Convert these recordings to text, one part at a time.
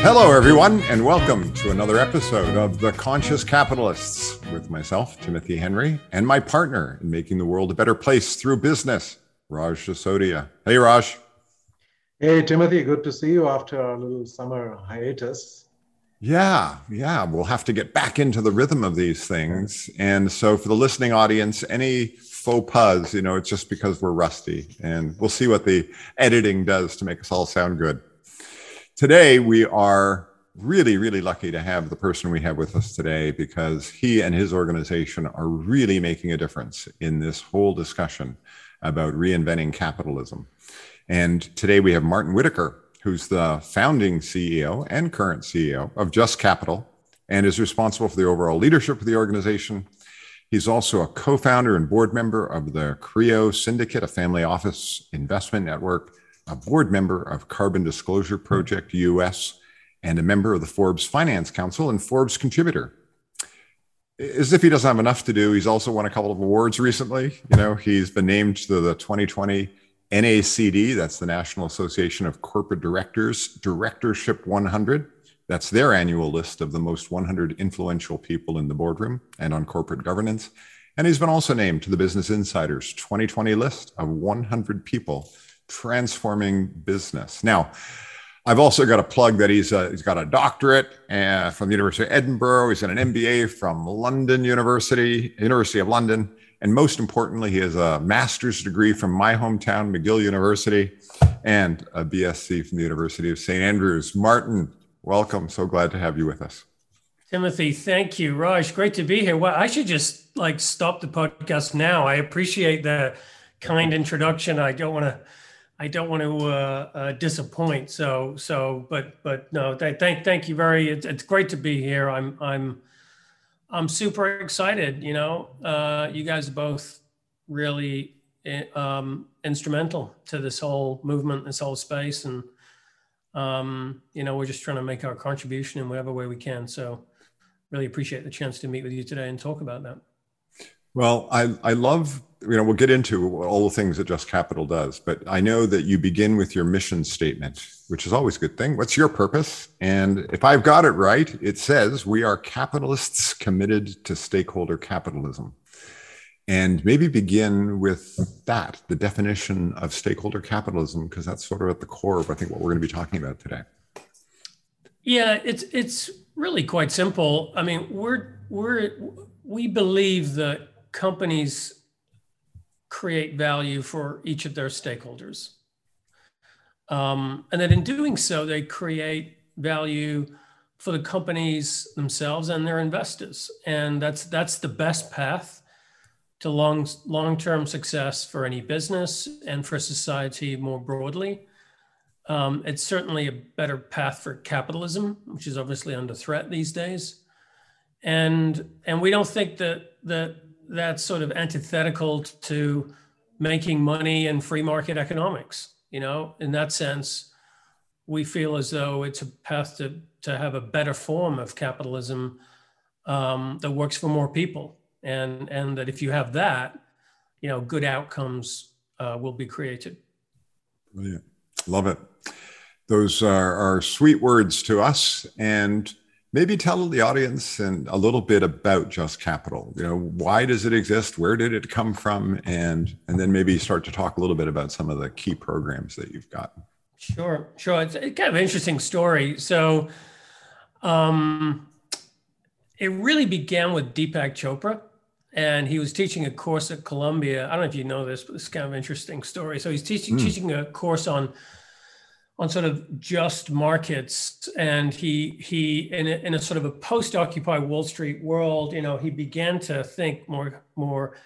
Hello, everyone, and welcome to another episode of The Conscious Capitalists with myself, Timothy Henry, and my partner in making the world a better place through business, Raj Sisodia. Hey, Raj. Hey, Timothy, good to see you after a little summer hiatus. Yeah, yeah, we'll have to get back into the rhythm of these things. And so, for the listening audience, any faux pas, you know, it's just because we're rusty, and we'll see what the editing does to make us all sound good. Today, we are really, really lucky to have the person we have with us today because he and his organization are really making a difference in this whole discussion about reinventing capitalism. And today we have Martin Whitaker, who's the founding CEO and current CEO of Just Capital and is responsible for the overall leadership of the organization. He's also a co founder and board member of the CREO Syndicate, a family office investment network a board member of Carbon Disclosure hmm. Project US, and a member of the Forbes Finance Council and Forbes contributor. As if he doesn't have enough to do, he's also won a couple of awards recently. You know, he's been named to the 2020 NACD, that's the National Association of Corporate Directors, Directorship 100. That's their annual list of the most 100 influential people in the boardroom and on corporate governance. And he's been also named to the Business Insider's 2020 list of 100 people transforming business. Now, I've also got a plug that he's a, uh, he's got a doctorate uh, from the University of Edinburgh. He's got an MBA from London University, University of London, and most importantly, he has a master's degree from my hometown, McGill University, and a BSc from the University of St Andrews. Martin, welcome. So glad to have you with us. Timothy, thank you. Raj, great to be here. Well, I should just like stop the podcast now. I appreciate the kind introduction. I don't want to I don't want to uh, uh, disappoint. So, so, but, but no, th- thank, thank you very. It's, it's great to be here. I'm, I'm, I'm super excited. You know, uh, you guys both really eh, um, instrumental to this whole movement, this whole space, and um, you know, we're just trying to make our contribution in whatever way we can. So, really appreciate the chance to meet with you today and talk about that. Well, I, I love, you know, we'll get into all the things that Just Capital does, but I know that you begin with your mission statement, which is always a good thing. What's your purpose? And if I've got it right, it says we are capitalists committed to stakeholder capitalism. And maybe begin with that, the definition of stakeholder capitalism, because that's sort of at the core of I think what we're going to be talking about today. Yeah, it's it's really quite simple. I mean, we're we're we believe that companies create value for each of their stakeholders. Um, and that in doing so, they create value for the companies themselves and their investors. And that's that's the best path to long long-term success for any business and for society more broadly. Um, it's certainly a better path for capitalism, which is obviously under threat these days. And and we don't think that that that's sort of antithetical to making money and free market economics. You know, in that sense, we feel as though it's a path to, to have a better form of capitalism um, that works for more people. And, and that if you have that, you know, good outcomes uh, will be created. Brilliant. Love it. Those are, are sweet words to us. And maybe tell the audience and a little bit about just capital. You know why does it exist? Where did it come from? And and then maybe start to talk a little bit about some of the key programs that you've got. Sure sure. It's kind of an interesting story. So um it really began with deepak chopra and he was teaching a course at columbia. I don't know if you know this but it's kind of an interesting story. So he's teaching mm. teaching a course on on sort of just markets and he he in a, in a sort of a post occupy wall street world you know he began to think more more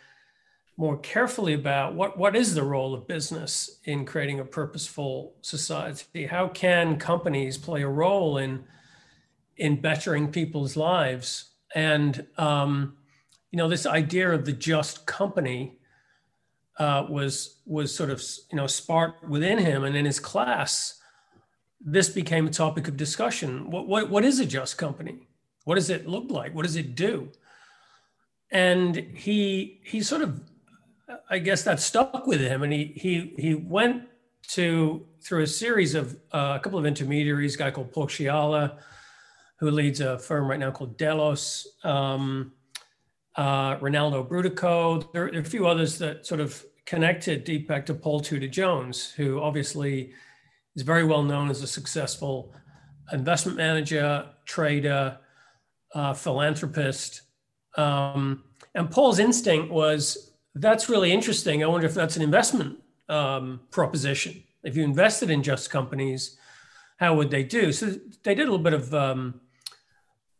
more carefully about what, what is the role of business in creating a purposeful society? How can companies play a role in, in bettering people's lives? And, um, you know, this idea of the just company uh, was, was sort of, you know, sparked within him and in his class. This became a topic of discussion. What, what, what is a just company? What does it look like? What does it do? And he, he sort of I guess that stuck with him, and he he he went to through a series of uh, a couple of intermediaries. Guy called Paul who leads a firm right now called Delos. Um, uh, Rinaldo Brutoco. There, there, are a few others that sort of connected Deepak to Paul Tudor Jones, who obviously is very well known as a successful investment manager, trader, uh, philanthropist. Um, and Paul's instinct was that's really interesting. I wonder if that's an investment um, proposition. If you invested in just companies, how would they do? So they did a little bit of um,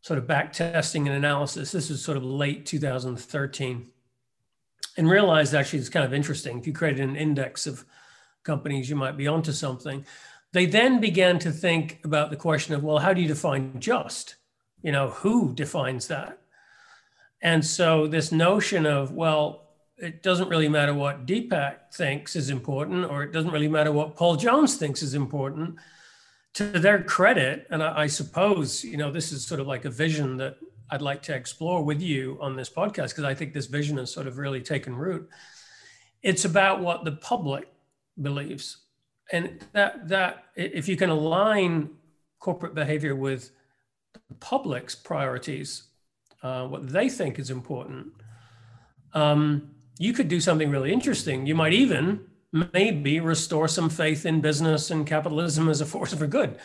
sort of back testing and analysis. This is sort of late 2013 and realized actually it's kind of interesting. If you created an index of companies, you might be onto something. They then began to think about the question of, well, how do you define just? You know, who defines that? And so this notion of, well, it doesn't really matter what Deepak thinks is important, or it doesn't really matter what Paul Jones thinks is important. To their credit, and I, I suppose you know this is sort of like a vision that I'd like to explore with you on this podcast because I think this vision has sort of really taken root. It's about what the public believes, and that that if you can align corporate behavior with the public's priorities, uh, what they think is important, um, you could do something really interesting. You might even maybe restore some faith in business and capitalism as a force for good.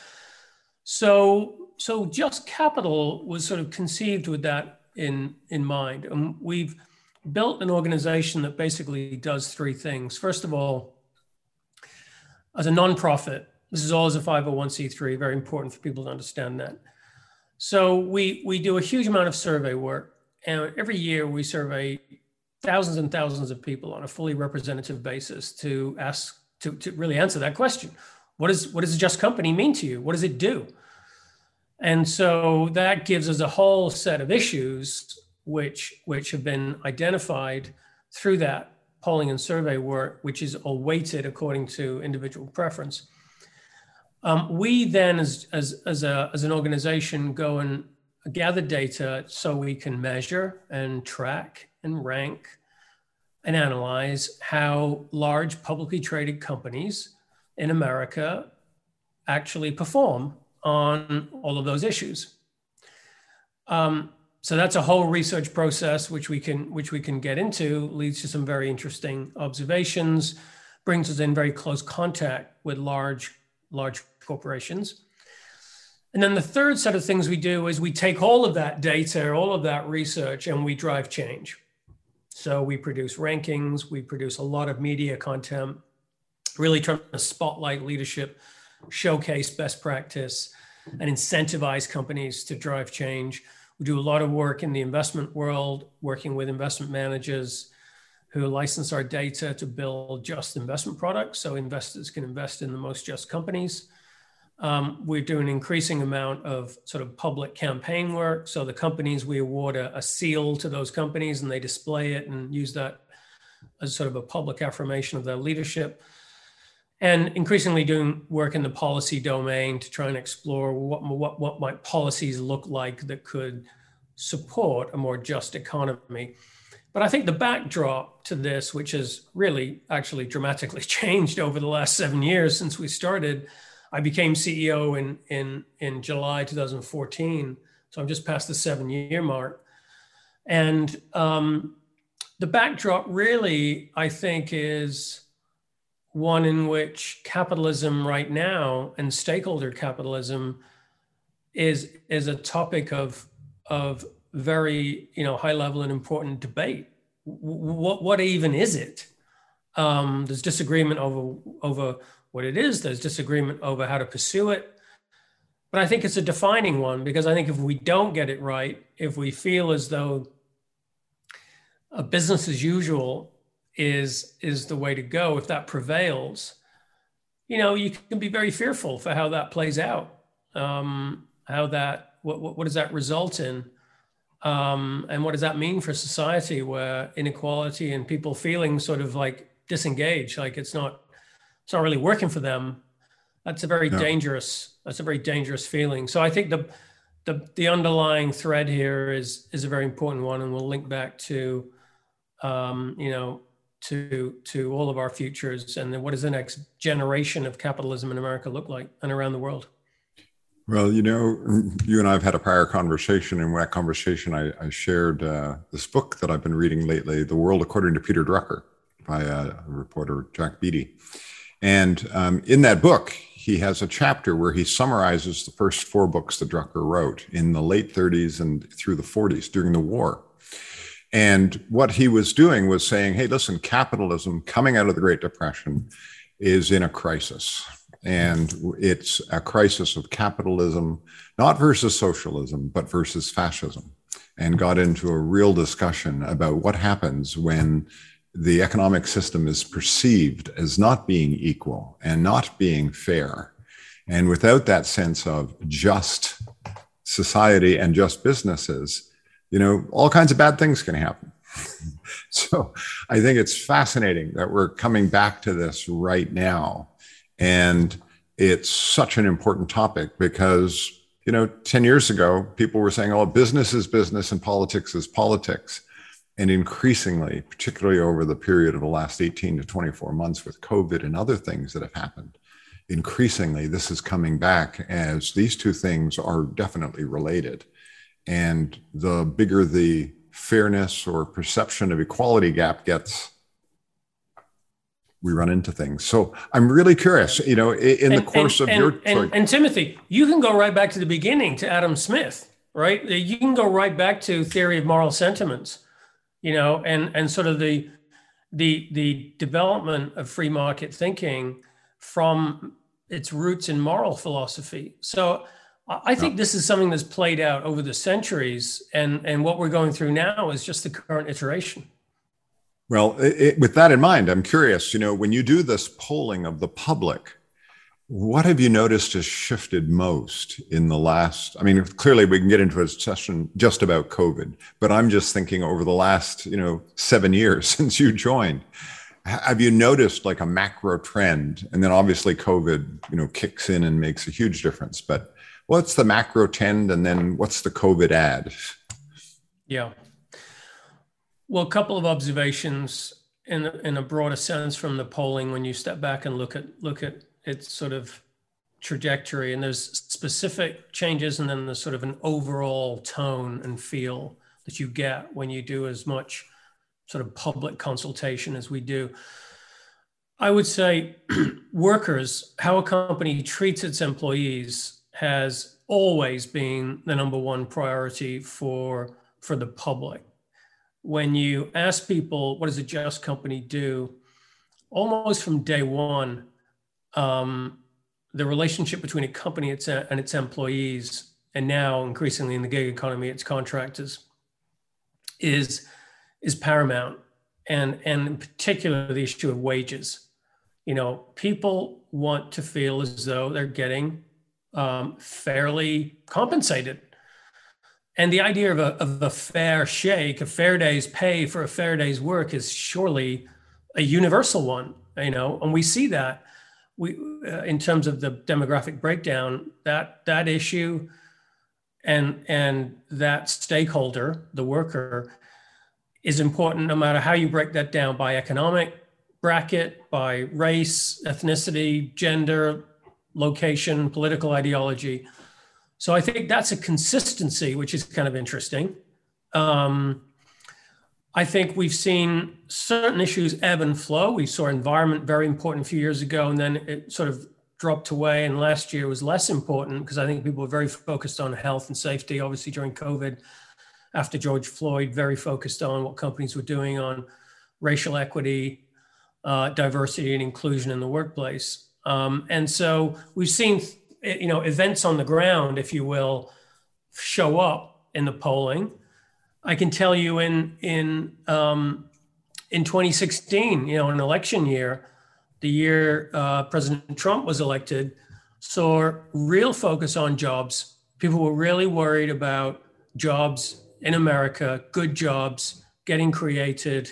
So, so just capital was sort of conceived with that in in mind, and we've built an organization that basically does three things. First of all, as a nonprofit, this is all as a 501c3. Very important for people to understand that. So we we do a huge amount of survey work, and every year we survey thousands and thousands of people on a fully representative basis to ask to, to really answer that question what is what does a just company mean to you what does it do and so that gives us a whole set of issues which which have been identified through that polling and survey work which is all weighted according to individual preference um, we then as, as, as, a, as an organization go and gather data so we can measure and track and rank and analyze how large publicly traded companies in America actually perform on all of those issues. Um, so that's a whole research process which we can which we can get into leads to some very interesting observations brings us in very close contact with large large corporations and then the third set of things we do is we take all of that data all of that research and we drive change so we produce rankings, we produce a lot of media content, really trying to spotlight leadership, showcase best practice, and incentivize companies to drive change. We do a lot of work in the investment world, working with investment managers who license our data to build just investment products so investors can invest in the most just companies. Um, we do an increasing amount of sort of public campaign work. So the companies we award a, a, seal to those companies and they display it and use that as sort of a public affirmation of their leadership. And increasingly doing work in the policy domain to try and explore what, what, what might policies look like that could support a more just economy. But I think the backdrop to this, which has really actually dramatically changed over the last seven years since we started, I became CEO in in in July 2014, so I'm just past the seven year mark, and um, the backdrop really, I think, is one in which capitalism right now and stakeholder capitalism is is a topic of of very you know high level and important debate. What what even is it? Um, there's disagreement over over what it is. There's disagreement over how to pursue it. But I think it's a defining one because I think if we don't get it right, if we feel as though a business as usual is is the way to go. If that prevails you know you can be very fearful for how that plays out. Um, how that what, what, what does that result in? Um, and what does that mean for society where inequality and people feeling sort of like disengaged like it's not it's not really working for them that's a very dangerous that's a very dangerous feeling. So i think the the, the underlying thread here is is a very important one and we'll link back to um, you know to to all of our futures and then what does the next generation of capitalism in america look like and around the world? Well you know you and i have had a prior conversation and in that conversation i, I shared uh, this book that i've been reading lately the world according to peter drucker by uh, reporter jack beatty and um, in that book he has a chapter where he summarizes the first four books that drucker wrote in the late 30s and through the 40s during the war and what he was doing was saying, hey, listen, capitalism coming out of the Great Depression is in a crisis. And it's a crisis of capitalism, not versus socialism, but versus fascism. And got into a real discussion about what happens when the economic system is perceived as not being equal and not being fair. And without that sense of just society and just businesses, you know, all kinds of bad things can happen. so I think it's fascinating that we're coming back to this right now. And it's such an important topic because, you know, 10 years ago, people were saying, oh, business is business and politics is politics. And increasingly, particularly over the period of the last 18 to 24 months with COVID and other things that have happened, increasingly this is coming back as these two things are definitely related. And the bigger the fairness or perception of equality gap gets, we run into things. So I'm really curious, you know, in and, the course and, of and, your. And, and, Timothy, you can go right back to the beginning to Adam Smith, right? You can go right back to theory of moral sentiments, you know, and and sort of the the the development of free market thinking from its roots in moral philosophy. So I think this is something that's played out over the centuries, and and what we're going through now is just the current iteration. Well, it, with that in mind, I'm curious. You know, when you do this polling of the public, what have you noticed has shifted most in the last? I mean, clearly we can get into a session just about COVID, but I'm just thinking over the last, you know, seven years since you joined. Have you noticed like a macro trend? And then obviously COVID, you know, kicks in and makes a huge difference. But what's the macro trend and then what's the COVID ad? Yeah. Well, a couple of observations in in a broader sense from the polling when you step back and look at look at its sort of trajectory and there's specific changes and then there's sort of an overall tone and feel that you get when you do as much sort of public consultation as we do. I would say workers, how a company treats its employees has always been the number one priority for for the public. When you ask people what does a just company do, almost from day one, um, the relationship between a company and its employees, and now increasingly in the gig economy, its contractors, is is paramount, and and in particular the issue of wages. You know, people want to feel as though they're getting um, fairly compensated. And the idea of a, of a fair shake, a fair day's pay for a fair day's work is surely a universal one, you know, and we see that we, uh, in terms of the demographic breakdown, that, that issue and, and that stakeholder, the worker, is important no matter how you break that down by economic bracket, by race, ethnicity, gender, location, political ideology. So I think that's a consistency, which is kind of interesting. Um, I think we've seen certain issues ebb and flow. We saw environment very important a few years ago, and then it sort of dropped away. And last year was less important because I think people were very focused on health and safety. Obviously, during COVID, after George Floyd, very focused on what companies were doing on racial equity, uh, diversity, and inclusion in the workplace. Um, and so we've seen, you know, events on the ground, if you will, show up in the polling. I can tell you in in um, in 2016, you know, an election year, the year uh, President Trump was elected, saw real focus on jobs. People were really worried about jobs in America, good jobs getting created.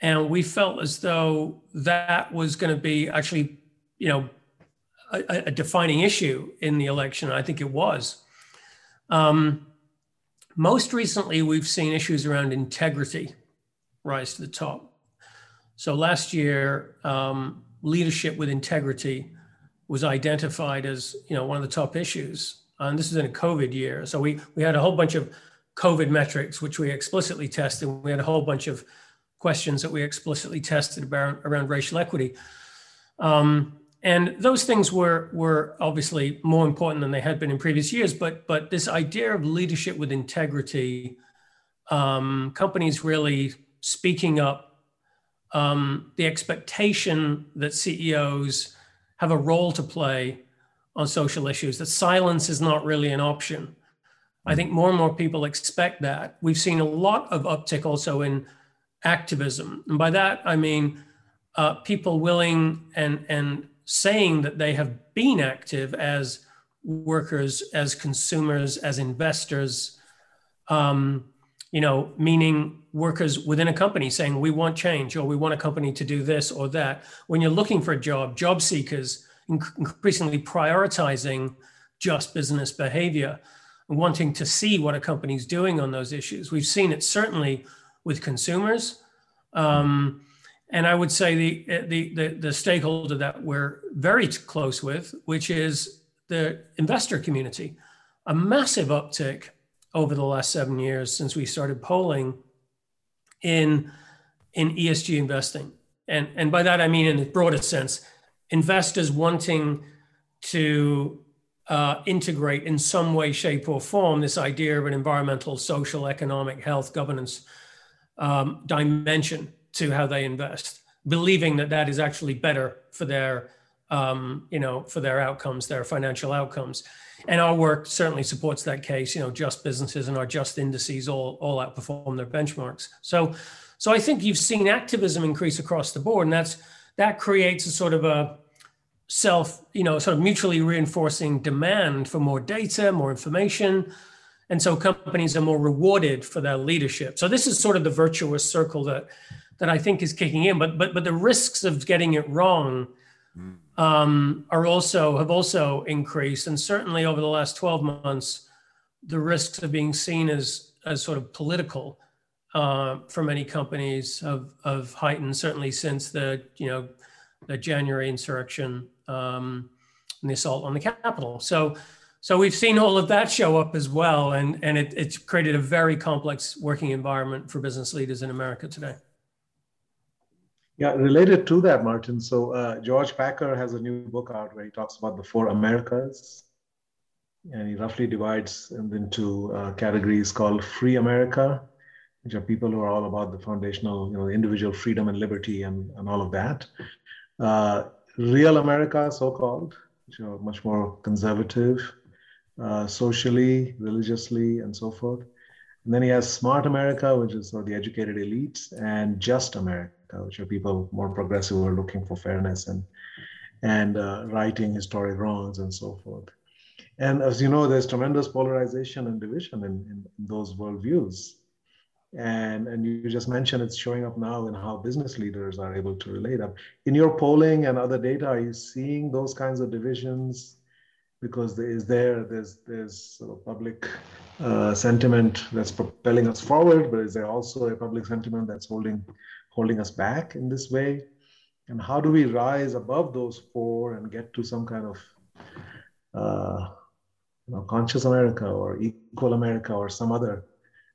And we felt as though that was going to be actually, you know, a, a defining issue in the election. I think it was. Um, most recently, we've seen issues around integrity rise to the top. So last year, um, leadership with integrity was identified as you know one of the top issues. And this is in a COVID year, so we we had a whole bunch of COVID metrics which we explicitly tested. We had a whole bunch of questions that we explicitly tested about around racial equity. Um, and those things were were obviously more important than they had been in previous years. But but this idea of leadership with integrity, um, companies really speaking up, um, the expectation that CEOs have a role to play on social issues. That silence is not really an option. I think more and more people expect that. We've seen a lot of uptick also in activism, and by that I mean uh, people willing and and saying that they have been active as workers, as consumers, as investors, um, you know, meaning workers within a company saying, we want change or we want a company to do this or that. When you're looking for a job, job seekers increasingly prioritizing just business behavior and wanting to see what a company's doing on those issues. We've seen it certainly with consumers. Um, and I would say the, the, the, the stakeholder that we're very close with, which is the investor community, a massive uptick over the last seven years since we started polling in, in ESG investing. And, and by that, I mean, in the broadest sense, investors wanting to uh, integrate in some way, shape, or form this idea of an environmental, social, economic, health, governance um, dimension to how they invest, believing that that is actually better for their, um, you know, for their outcomes, their financial outcomes. And our work certainly supports that case. You know, just businesses and our just indices all all outperform their benchmarks. So, so I think you've seen activism increase across the board, and that's that creates a sort of a self, you know, sort of mutually reinforcing demand for more data, more information. And so companies are more rewarded for their leadership. So this is sort of the virtuous circle that that I think is kicking in. But but but the risks of getting it wrong um, are also have also increased, and certainly over the last twelve months, the risks of being seen as as sort of political uh, for many companies have have heightened. Certainly since the you know the January insurrection um, and the assault on the Capitol. So. So we've seen all of that show up as well, and, and it, it's created a very complex working environment for business leaders in America today. Yeah, related to that, Martin. So uh, George Packer has a new book out where he talks about the four Americas, and he roughly divides them into uh, categories called Free America, which are people who are all about the foundational, you know, individual freedom and liberty and, and all of that. Uh, Real America, so-called, which are much more conservative, uh, socially, religiously, and so forth. And then he has Smart America, which is of the educated elites, and Just America which are people more progressive who are looking for fairness and and uh, righting historic wrongs and so forth. And as you know, there's tremendous polarization and division in, in, in those worldviews. And, and you just mentioned it's showing up now in how business leaders are able to relate up. In your polling and other data, are you seeing those kinds of divisions? Because there is there, there's there's sort of public uh, sentiment that's propelling us forward, but is there also a public sentiment that's holding holding us back in this way? And how do we rise above those four and get to some kind of uh, you know, conscious America or equal America or some other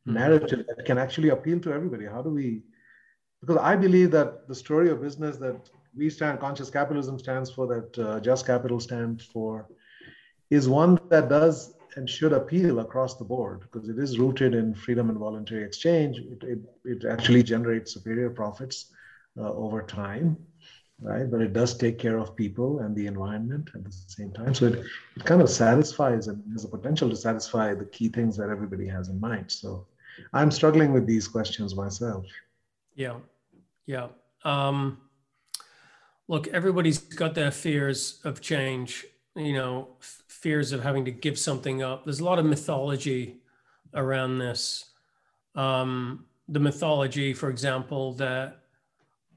mm-hmm. narrative that can actually appeal to everybody? How do we? Because I believe that the story of business that we stand, conscious capitalism stands for, that uh, just capital stands for, is one that does and should appeal across the board because it is rooted in freedom and voluntary exchange. It, it, it actually generates superior profits uh, over time, right? But it does take care of people and the environment at the same time. So it, it kind of satisfies and has a potential to satisfy the key things that everybody has in mind. So I'm struggling with these questions myself. Yeah. Yeah. Um, look, everybody's got their fears of change, you know, fears of having to give something up. There's a lot of mythology around this. Um, the mythology, for example, that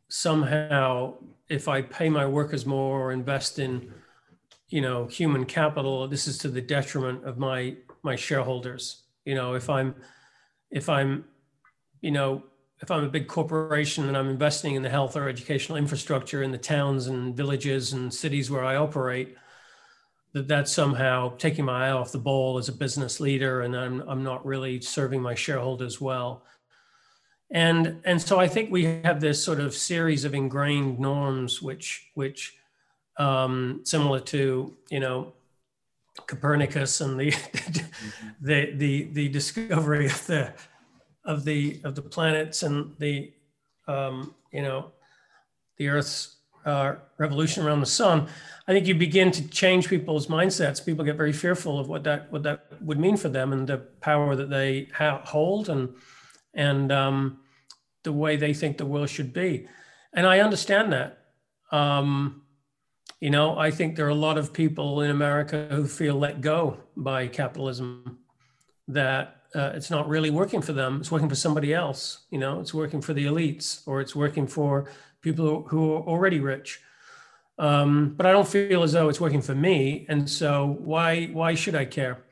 somehow if I pay my workers more or invest in, you know, human capital, this is to the detriment of my my shareholders. You know, if I'm if I'm, you know, if I'm a big corporation and I'm investing in the health or educational infrastructure in the towns and villages and cities where I operate, that that's somehow taking my eye off the ball as a business leader and I'm, I'm not really serving my shareholders well. And, and so I think we have this sort of series of ingrained norms, which, which um, similar to, you know, Copernicus and the, the, the, the discovery of the, of the of the planets and the um, you know the Earth's uh, revolution around the sun, I think you begin to change people's mindsets. People get very fearful of what that what that would mean for them and the power that they ha- hold and and um, the way they think the world should be. And I understand that. Um, you know, I think there are a lot of people in America who feel let go by capitalism that uh, it's not really working for them. It's working for somebody else. You know, it's working for the elites or it's working for people who are already rich. Um, but I don't feel as though it's working for me. And so why why should I care?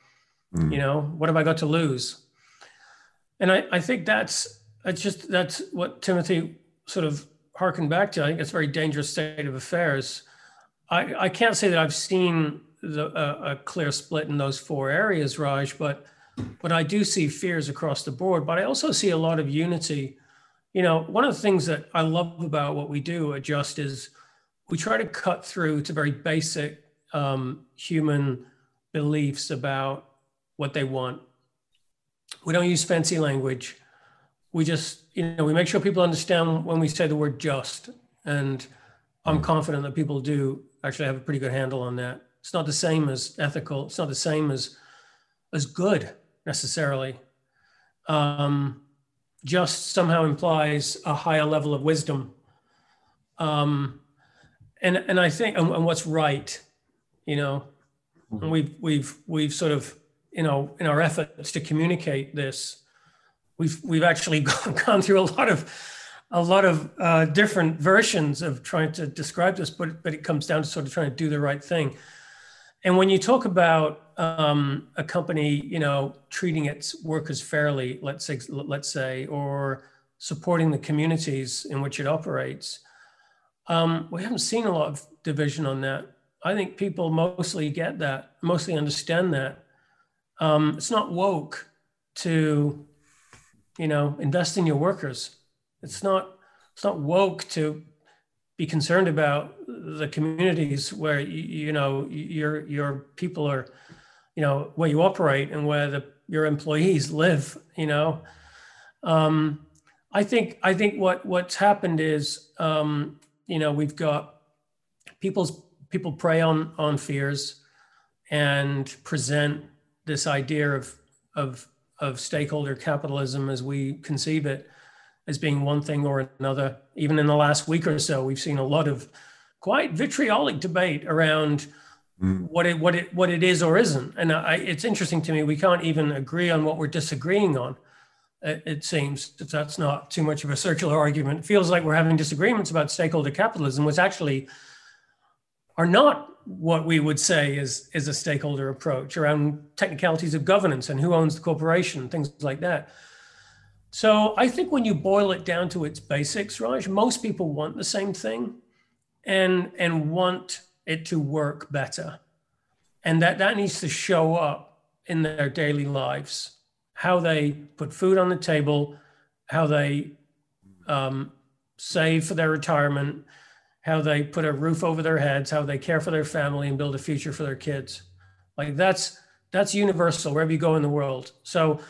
Mm. You know, what have I got to lose? And I, I think that's it's just that's what Timothy sort of harkened back to. I think it's a very dangerous state of affairs. I, I can't say that I've seen the, a, a clear split in those four areas, Raj, but but I do see fears across the board. But I also see a lot of unity. You know, one of the things that I love about what we do at Just is we try to cut through to very basic um, human beliefs about what they want. We don't use fancy language. We just, you know, we make sure people understand when we say the word just. And I'm confident that people do actually have a pretty good handle on that. It's not the same as ethical. It's not the same as as good necessarily. Um, just somehow implies a higher level of wisdom. Um, and and I think and, and what's right, you know, mm-hmm. we've we've we've sort of you know in our efforts to communicate this, we've we've actually gone, gone through a lot of a lot of uh, different versions of trying to describe this, but but it comes down to sort of trying to do the right thing. And when you talk about um, a company, you know, treating its workers fairly, let's say, let's say, or supporting the communities in which it operates, um, we haven't seen a lot of division on that. I think people mostly get that, mostly understand that. Um, it's not woke to, you know, invest in your workers. It's not. It's not woke to be concerned about the communities where you, you know your your people are you know where you operate and where the your employees live you know um, i think i think what what's happened is um, you know we've got people's people prey on on fears and present this idea of of of stakeholder capitalism as we conceive it as being one thing or another. Even in the last week or so, we've seen a lot of quite vitriolic debate around mm. what it what it what it is or isn't. And I, it's interesting to me we can't even agree on what we're disagreeing on. It, it seems that that's not too much of a circular argument. It feels like we're having disagreements about stakeholder capitalism, which actually are not what we would say is, is a stakeholder approach around technicalities of governance and who owns the corporation, things like that. So I think when you boil it down to its basics, Raj, most people want the same thing and and want it to work better. And that, that needs to show up in their daily lives. How they put food on the table, how they um, save for their retirement, how they put a roof over their heads, how they care for their family and build a future for their kids. Like that's that's universal wherever you go in the world. So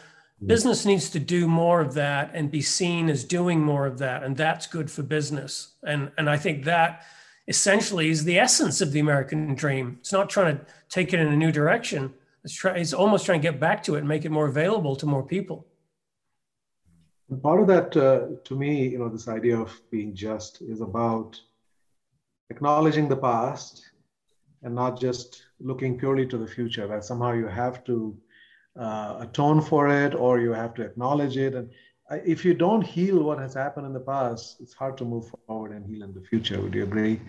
Business needs to do more of that and be seen as doing more of that, and that's good for business. And and I think that essentially is the essence of the American dream. It's not trying to take it in a new direction. It's try, it's almost trying to get back to it and make it more available to more people. Part of that, uh, to me, you know, this idea of being just is about acknowledging the past and not just looking purely to the future. That somehow you have to uh, atone for it or you have to acknowledge it. And if you don't heal what has happened in the past, it's hard to move forward and heal in the future. Would you agree?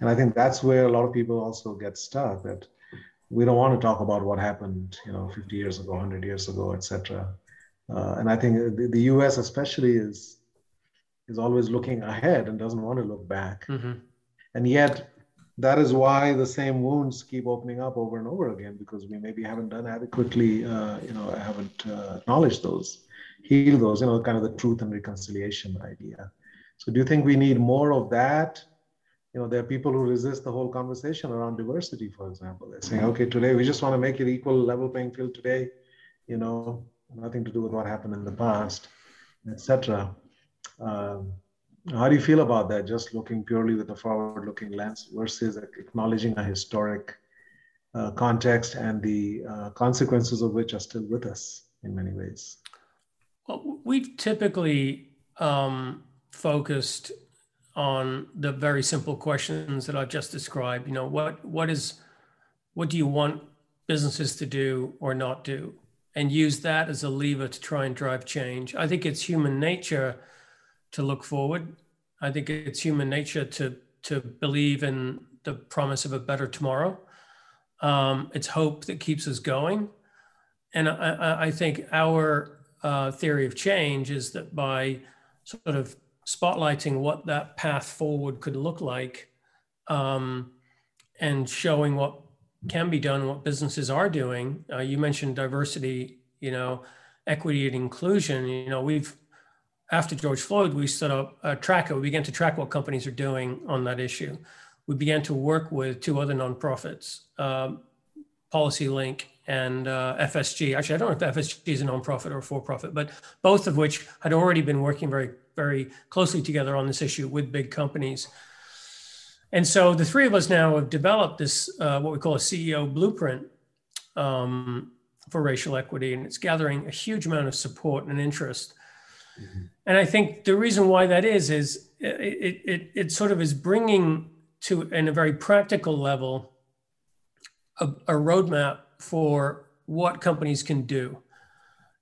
And I think that's where a lot of people also get stuck. That we don't want to talk about what happened, you know, 50 years ago, 100 years ago, etc. Uh, and I think the, the, U.S. especially is is always looking ahead and doesn't want to look back. Mm-hmm. And yet, that is why the same wounds keep opening up over and over again because we maybe haven't done adequately, uh, you know, haven't uh, acknowledged those, heal those, you know, kind of the truth and reconciliation idea. So, do you think we need more of that? you know, there are people who resist the whole conversation around diversity, for example. They're saying, okay, today we just want to make it equal, level playing field today, you know, nothing to do with what happened in the past, etc. Um, how do you feel about that? Just looking purely with a forward-looking lens versus acknowledging a historic uh, context and the uh, consequences of which are still with us in many ways. Well, we've typically um, focused on the very simple questions that I've just described. You know, what what is what do you want businesses to do or not do? And use that as a lever to try and drive change. I think it's human nature to look forward. I think it's human nature to to believe in the promise of a better tomorrow. Um, it's hope that keeps us going. And I, I think our uh, theory of change is that by sort of spotlighting what that path forward could look like um, and showing what can be done, what businesses are doing. Uh, you mentioned diversity, you know, equity and inclusion. You know, we've after George Floyd, we set up a tracker. We began to track what companies are doing on that issue. We began to work with two other nonprofits, um, Policy Link and uh, FSG. Actually, I don't know if FSG is a nonprofit or a for-profit, but both of which had already been working very very closely together on this issue with big companies. And so the three of us now have developed this, uh, what we call a CEO blueprint um, for racial equity, and it's gathering a huge amount of support and interest. Mm-hmm. And I think the reason why that is, is it, it, it sort of is bringing to, in a very practical level, a, a roadmap for what companies can do.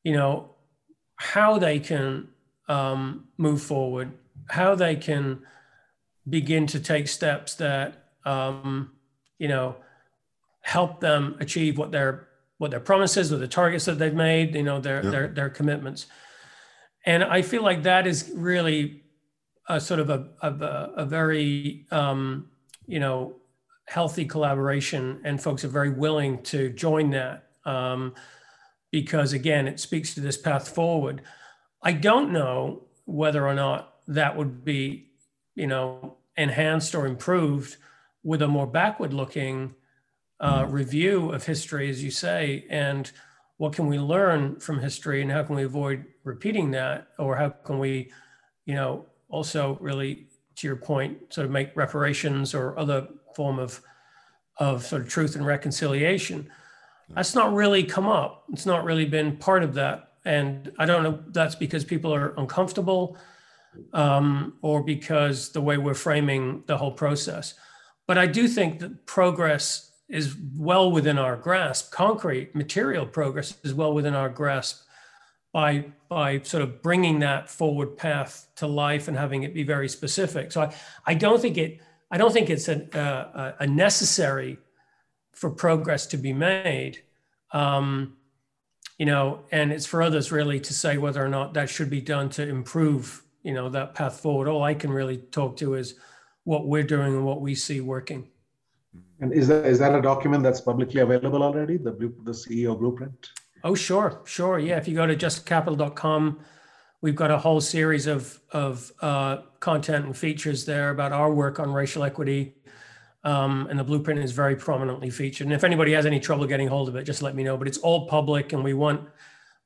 You know, how they can um, move forward, how they can begin to take steps that um, you know help them achieve what their what their promises or the targets that they've made, you know, their yeah. their their commitments. And I feel like that is really a sort of a, a, a very um, you know healthy collaboration, and folks are very willing to join that um, because again, it speaks to this path forward. I don't know whether or not that would be, you know, enhanced or improved with a more backward looking uh, review of history, as you say, and what can we learn from history and how can we avoid repeating that? Or how can we, you know, also really, to your point, sort of make reparations or other form of, of sort of truth and reconciliation? That's not really come up. It's not really been part of that and I don't know that's because people are uncomfortable um, or because the way we're framing the whole process. But I do think that progress is well within our grasp. Concrete material progress is well within our grasp by by sort of bringing that forward path to life and having it be very specific. So I, I don't think it I don't think it's a, a, a necessary for progress to be made. Um, you know, and it's for others really to say whether or not that should be done to improve, you know, that path forward. All I can really talk to is what we're doing and what we see working. And is that is that a document that's publicly available already? The the CEO blueprint. Oh, sure, sure. Yeah, if you go to justcapital.com, we've got a whole series of of uh, content and features there about our work on racial equity um, and the blueprint is very prominently featured. And if anybody has any trouble getting hold of it, just let me know. But it's all public, and we want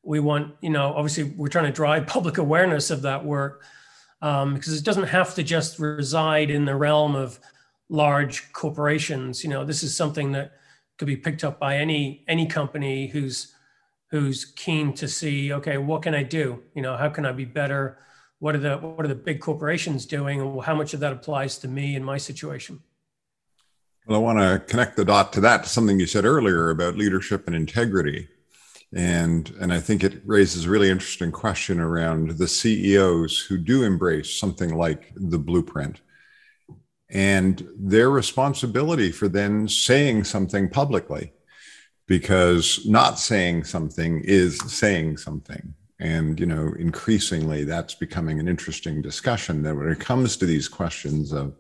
we want you know obviously we're trying to drive public awareness of that work um, because it doesn't have to just reside in the realm of large corporations. You know, this is something that could be picked up by any any company who's who's keen to see, okay, what can I do? You know, how can I be better? What are the what are the big corporations doing, and how much of that applies to me in my situation? Well, I want to connect the dot to that to something you said earlier about leadership and integrity. And, and I think it raises a really interesting question around the CEOs who do embrace something like the blueprint and their responsibility for then saying something publicly because not saying something is saying something. And you know increasingly that's becoming an interesting discussion that when it comes to these questions of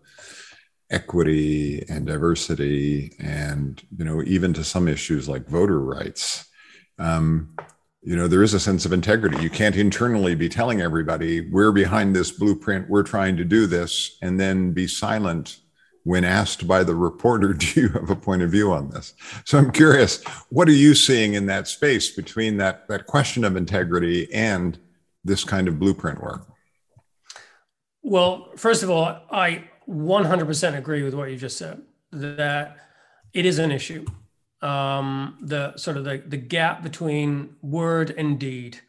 equity and diversity and you know even to some issues like voter rights um, you know there is a sense of integrity. You can't internally be telling everybody we're behind this blueprint. We're trying to do this and then be silent when asked by the reporter do you have a point of view on this? So i'm curious what are you seeing in that space between that that question of integrity and this kind of blueprint work? Well first of all i 100% agree with what you just said that it is an issue. Um, the sort of the, the gap between word and deed.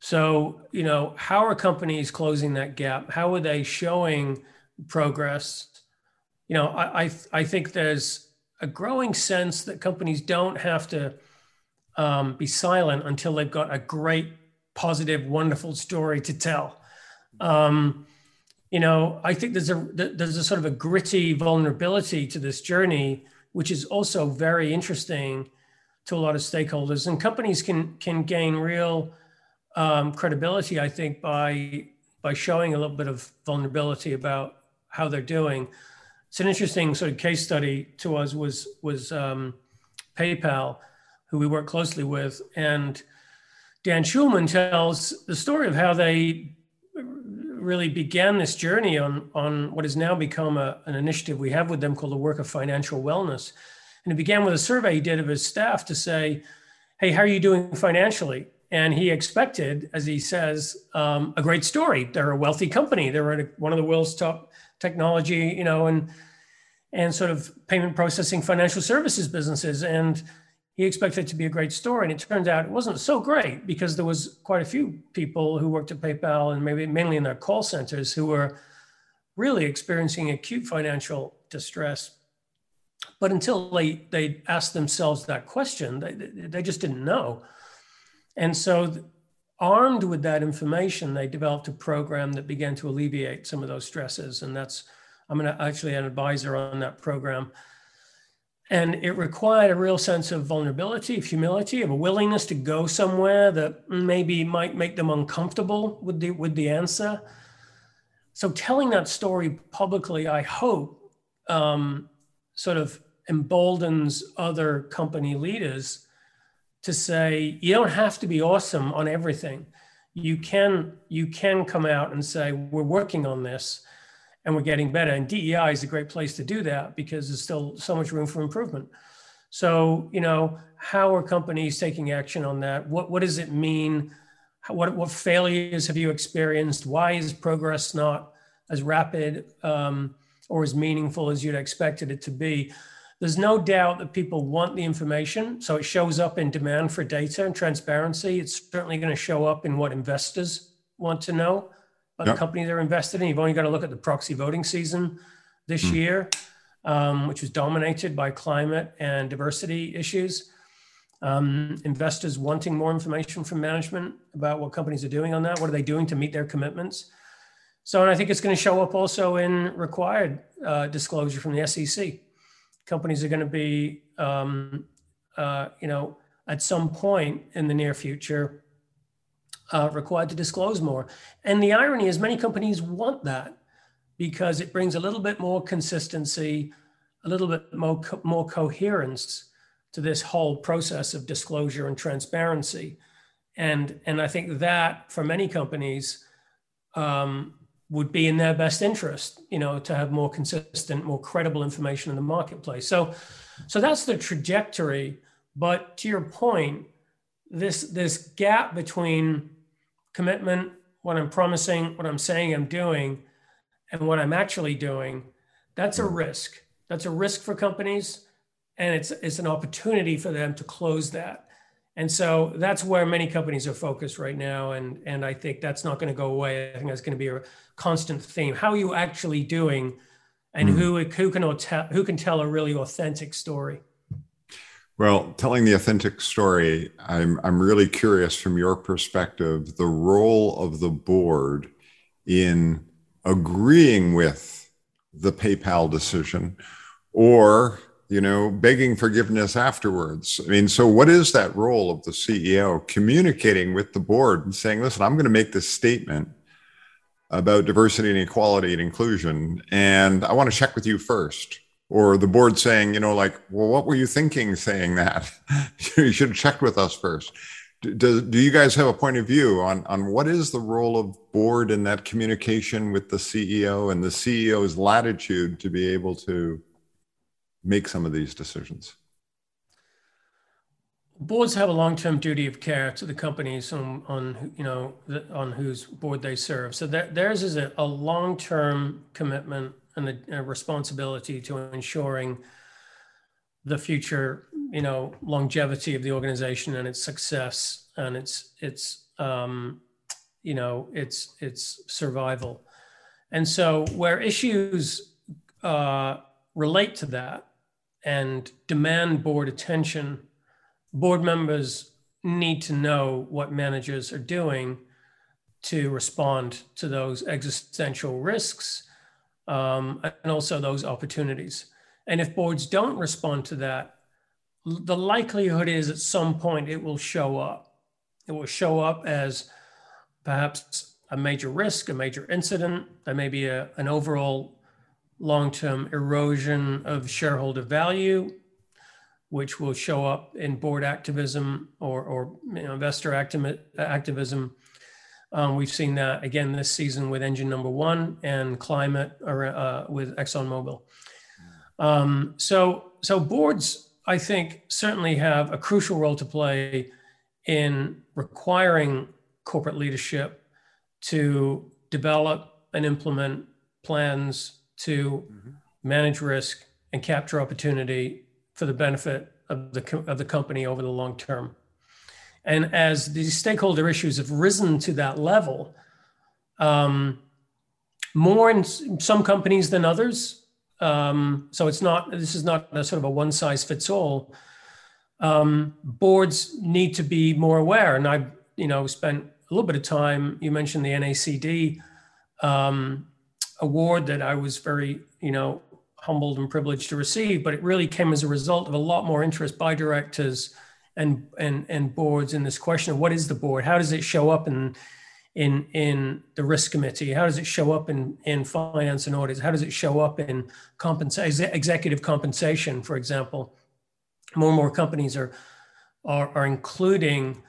So you know how are companies closing that gap? How are they showing progress you know i i, I think there's a growing sense that companies don't have to um, be silent until they've got a great positive wonderful story to tell um, you know, I think there's a there's a sort of a gritty vulnerability to this journey, which is also very interesting to a lot of stakeholders. And companies can can gain real um, credibility, I think, by by showing a little bit of vulnerability about how they're doing. It's an interesting sort of case study to us was was um, PayPal, who we work closely with, and Dan Schulman tells the story of how they really began this journey on, on what has now become a, an initiative we have with them called the Worker Financial Wellness. And it began with a survey he did of his staff to say, Hey, how are you doing financially? And he expected, as he says, um, a great story. They're a wealthy company. They're one of the world's top technology, you know, and and sort of payment processing financial services businesses. And he expected it to be a great story. And it turned out it wasn't so great because there was quite a few people who worked at PayPal and maybe mainly in their call centers who were really experiencing acute financial distress. But until they, they asked themselves that question, they, they just didn't know. And so, armed with that information, they developed a program that began to alleviate some of those stresses. And that's, I'm an, actually an advisor on that program. And it required a real sense of vulnerability, of humility, of a willingness to go somewhere that maybe might make them uncomfortable with the, with the answer. So telling that story publicly, I hope, um, sort of emboldens other company leaders to say, you don't have to be awesome on everything. You can, you can come out and say, we're working on this and we're getting better. And DEI is a great place to do that because there's still so much room for improvement. So, you know, how are companies taking action on that? What, what does it mean? What, what failures have you experienced? Why is progress not as rapid um, or as meaningful as you'd expected it to be? There's no doubt that people want the information. So it shows up in demand for data and transparency. It's certainly going to show up in what investors want to know yep. the company they're invested in. You've only got to look at the proxy voting season this mm. year, um, which was dominated by climate and diversity issues. Um, investors wanting more information from management about what companies are doing on that. What are they doing to meet their commitments? So, and I think it's going to show up also in required uh, disclosure from the SEC. Companies are going to be, um, uh, you know, at some point in the near future, uh, required to disclose more. And the irony is, many companies want that because it brings a little bit more consistency, a little bit more, co- more coherence to this whole process of disclosure and transparency. And, and I think that for many companies um, would be in their best interest, you know, to have more consistent, more credible information in the marketplace. So, so that's the trajectory. But to your point, this this gap between commitment, what I'm promising, what I'm saying I'm doing, and what I'm actually doing, that's a risk. That's a risk for companies, and it's it's an opportunity for them to close that. And so that's where many companies are focused right now. And, and I think that's not going to go away. I think that's going to be a constant theme. How are you actually doing? And mm. who, who, can, tell, who can tell a really authentic story? Well, telling the authentic story, I'm, I'm really curious from your perspective the role of the board in agreeing with the PayPal decision or you know, begging forgiveness afterwards. I mean, so what is that role of the CEO communicating with the board and saying, listen, I'm going to make this statement about diversity and equality and inclusion, and I want to check with you first. Or the board saying, you know, like, well, what were you thinking saying that? you should have checked with us first. Do, do you guys have a point of view on, on what is the role of board in that communication with the CEO and the CEO's latitude to be able to make some of these decisions? Boards have a long-term duty of care to the companies on, on you know on whose board they serve. So that, theirs is a, a long-term commitment and a, a responsibility to ensuring the future, you know, longevity of the organization and its success and its its um, you know its its survival. And so where issues uh, relate to that, and demand board attention, board members need to know what managers are doing to respond to those existential risks um, and also those opportunities. And if boards don't respond to that, the likelihood is at some point it will show up. It will show up as perhaps a major risk, a major incident. There may be a, an overall long-term erosion of shareholder value, which will show up in board activism or, or you know, investor activism. Um, we've seen that again this season with engine number one and climate uh, with ExxonMobil. Um, so, so boards, I think, certainly have a crucial role to play in requiring corporate leadership to develop and implement plans to mm-hmm. manage risk and capture opportunity for the benefit of the, of the company over the long term. And as these stakeholder issues have risen to that level, um, more in some companies than others. Um, so it's not, this is not a sort of a one size fits all. Um, boards need to be more aware. And I've, you know, spent a little bit of time, you mentioned the NACD. Um, award that I was very, you know, humbled and privileged to receive, but it really came as a result of a lot more interest by directors and and and boards in this question of what is the board? How does it show up in in in the risk committee? How does it show up in in finance and audits? How does it show up in compensation, executive compensation, for example? More and more companies are are, are including,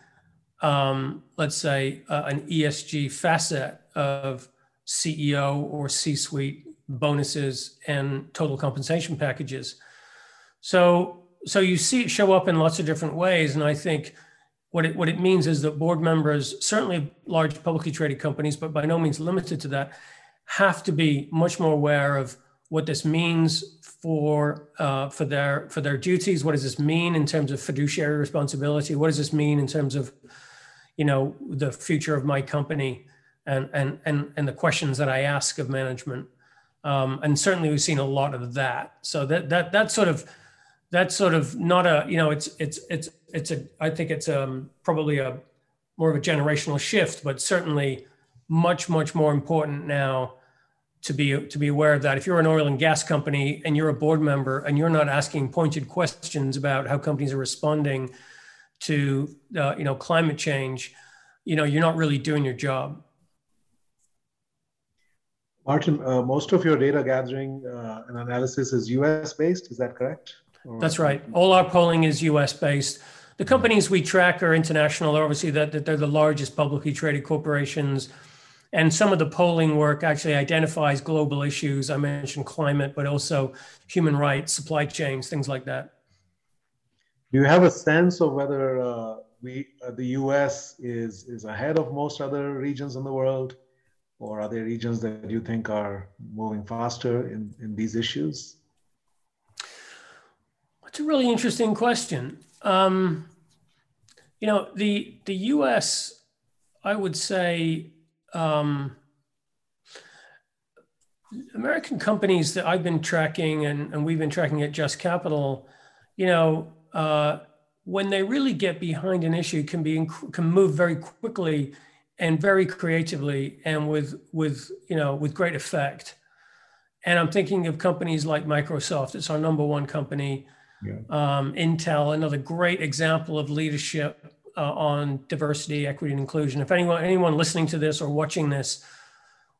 um, let's say, uh, an ESG facet of CEO or C suite bonuses and total compensation packages. So, so you see it show up in lots of different ways. And I think what it, what it means is that board members, certainly large publicly traded companies, but by no means limited to that, have to be much more aware of what this means for uh, for their for their duties. What does this mean in terms of fiduciary responsibility? What does this mean in terms of you know the future of my company? And and and and the questions that I ask of management. Um, and certainly we've seen a lot of that. So that that that's sort of that's sort of not a you know it's it's it's it's a I think it's um probably a more of a generational shift, but certainly much much more important now to be to be aware of that. If you're an oil and gas company and you're a board member and you're not asking pointed questions about how companies are responding to uh, you know climate change, you know you're not really doing your job. Martin, uh, most of your data gathering uh, and analysis is US based, is that correct? Or... That's right. All our polling is US based. The companies we track are international, obviously, that, that they're the largest publicly traded corporations. And some of the polling work actually identifies global issues. I mentioned climate, but also human rights, supply chains, things like that. Do you have a sense of whether uh, we, uh, the US is, is ahead of most other regions in the world? Or are there regions that you think are moving faster in, in these issues? That's a really interesting question. Um, you know, the the U.S. I would say um, American companies that I've been tracking and, and we've been tracking at Just Capital, you know, uh, when they really get behind an issue, can be can move very quickly and very creatively and with with you know with great effect. And I'm thinking of companies like Microsoft. It's our number one company. Yeah. Um, Intel, another great example of leadership uh, on diversity, equity, and inclusion. If anyone anyone listening to this or watching this